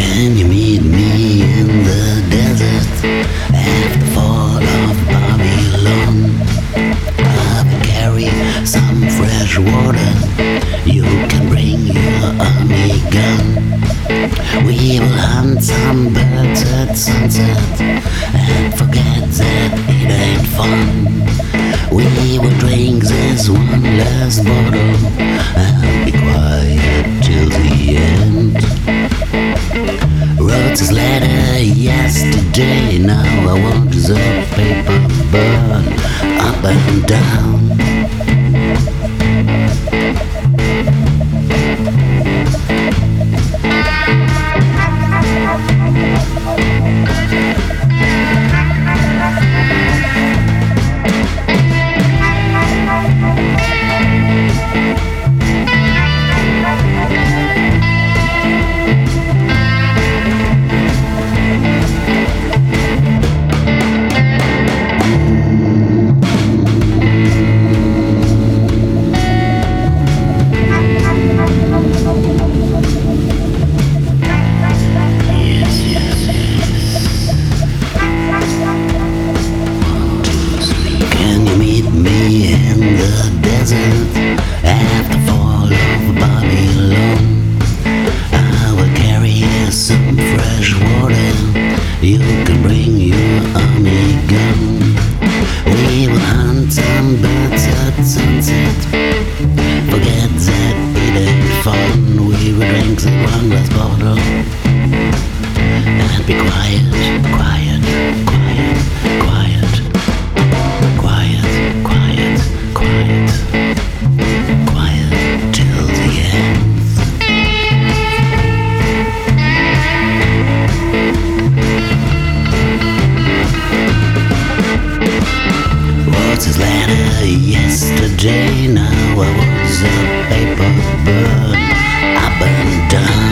Can you meet me in the desert at the fall of Babylon? I'll carry some fresh water. You can bring your army gun. We will hunt some birds at sunset and forget that it ain't fun. We will drink this one last bottle and be quiet. Wrote his letter yesterday. Now I want the paper burn up and down. Fun. We will drink the one last bottle and be quiet, quiet, quiet, quiet, quiet, quiet, quiet, quiet till the end. What's his letter yesterday? Now I a paper burn. I've.